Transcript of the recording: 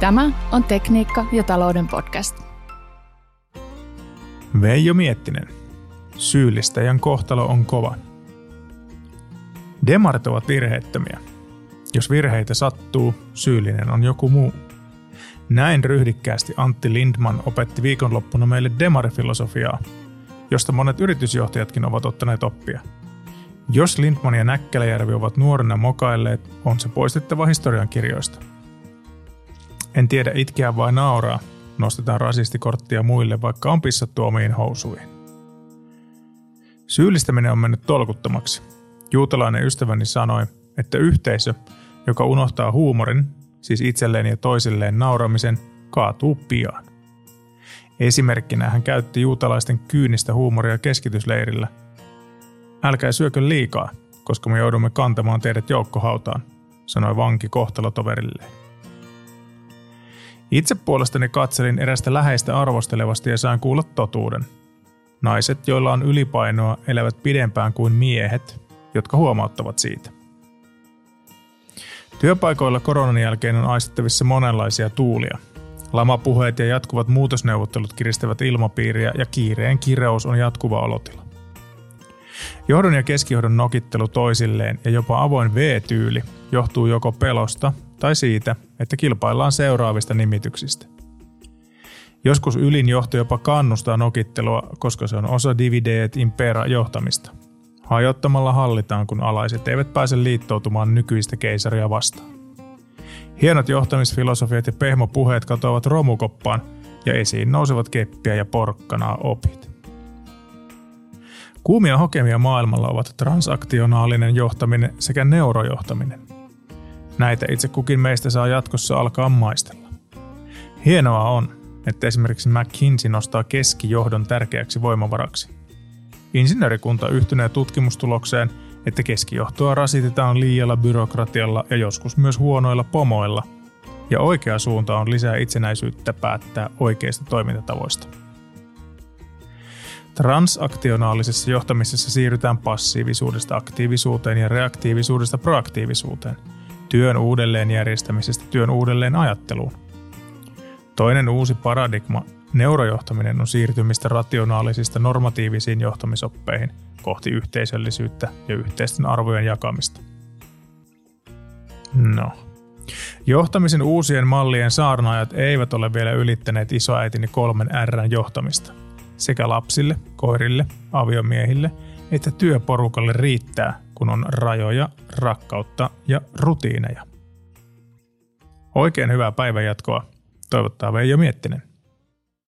Tämä on Tekniikka ja talouden podcast. Veijo Miettinen. Syyllistäjän kohtalo on kova. Demarit ovat virheettömiä. Jos virheitä sattuu, syyllinen on joku muu. Näin ryhdikkäästi Antti Lindman opetti viikonloppuna meille demarifilosofiaa, josta monet yritysjohtajatkin ovat ottaneet oppia. Jos Lindman ja Näkkäläjärvi ovat nuorena mokailleet, on se poistettava historiankirjoista. En tiedä itkeä vai nauraa, nostetaan rasistikorttia muille, vaikka on pissattu omiin housuihin. Syyllistäminen on mennyt tolkuttomaksi. Juutalainen ystäväni sanoi, että yhteisö, joka unohtaa huumorin, siis itselleen ja toisilleen nauramisen, kaatuu pian. Esimerkkinä hän käytti juutalaisten kyynistä huumoria keskitysleirillä. Älkää syökö liikaa, koska me joudumme kantamaan teidät joukkohautaan, sanoi vanki kohtalotoverilleen. Itse puolestani katselin erästä läheistä arvostelevasti ja sain kuulla totuuden. Naiset, joilla on ylipainoa, elävät pidempään kuin miehet, jotka huomauttavat siitä. Työpaikoilla koronan jälkeen on aistettavissa monenlaisia tuulia. Lamapuheet ja jatkuvat muutosneuvottelut kiristävät ilmapiiriä ja kiireen kireus on jatkuva olotila. Johdon ja keskijohdon nokittelu toisilleen ja jopa avoin V-tyyli johtuu joko pelosta tai siitä, että kilpaillaan seuraavista nimityksistä. Joskus ylin johto jopa kannustaa nokittelua, koska se on osa divideet impera johtamista. Hajottamalla hallitaan, kun alaiset eivät pääse liittoutumaan nykyistä keisaria vastaan. Hienot johtamisfilosofiat ja pehmopuheet katoavat romukoppaan ja esiin nousevat keppiä ja porkkanaa opit. Kuumia hokemia maailmalla ovat transaktionaalinen johtaminen sekä neurojohtaminen. Näitä itse kukin meistä saa jatkossa alkaa maistella. Hienoa on, että esimerkiksi McKinsey nostaa keskijohdon tärkeäksi voimavaraksi. Insinöörikunta yhtynee tutkimustulokseen, että keskijohtoa rasitetaan liialla byrokratialla ja joskus myös huonoilla pomoilla, ja oikea suunta on lisää itsenäisyyttä päättää oikeista toimintatavoista. Transaktionaalisessa johtamisessa siirrytään passiivisuudesta aktiivisuuteen ja reaktiivisuudesta proaktiivisuuteen – työn uudelleenjärjestämisestä työn uudelleen ajatteluun. Toinen uusi paradigma, neurojohtaminen, on siirtymistä rationaalisista normatiivisiin johtamisoppeihin kohti yhteisöllisyyttä ja yhteisten arvojen jakamista. No. Johtamisen uusien mallien saarnaajat eivät ole vielä ylittäneet isoäitini kolmen Rn johtamista. Sekä lapsille, koirille, aviomiehille että työporukalle riittää kun on rajoja, rakkautta ja rutiineja. Oikein hyvää päivänjatkoa. Toivottaa Veijo Miettinen.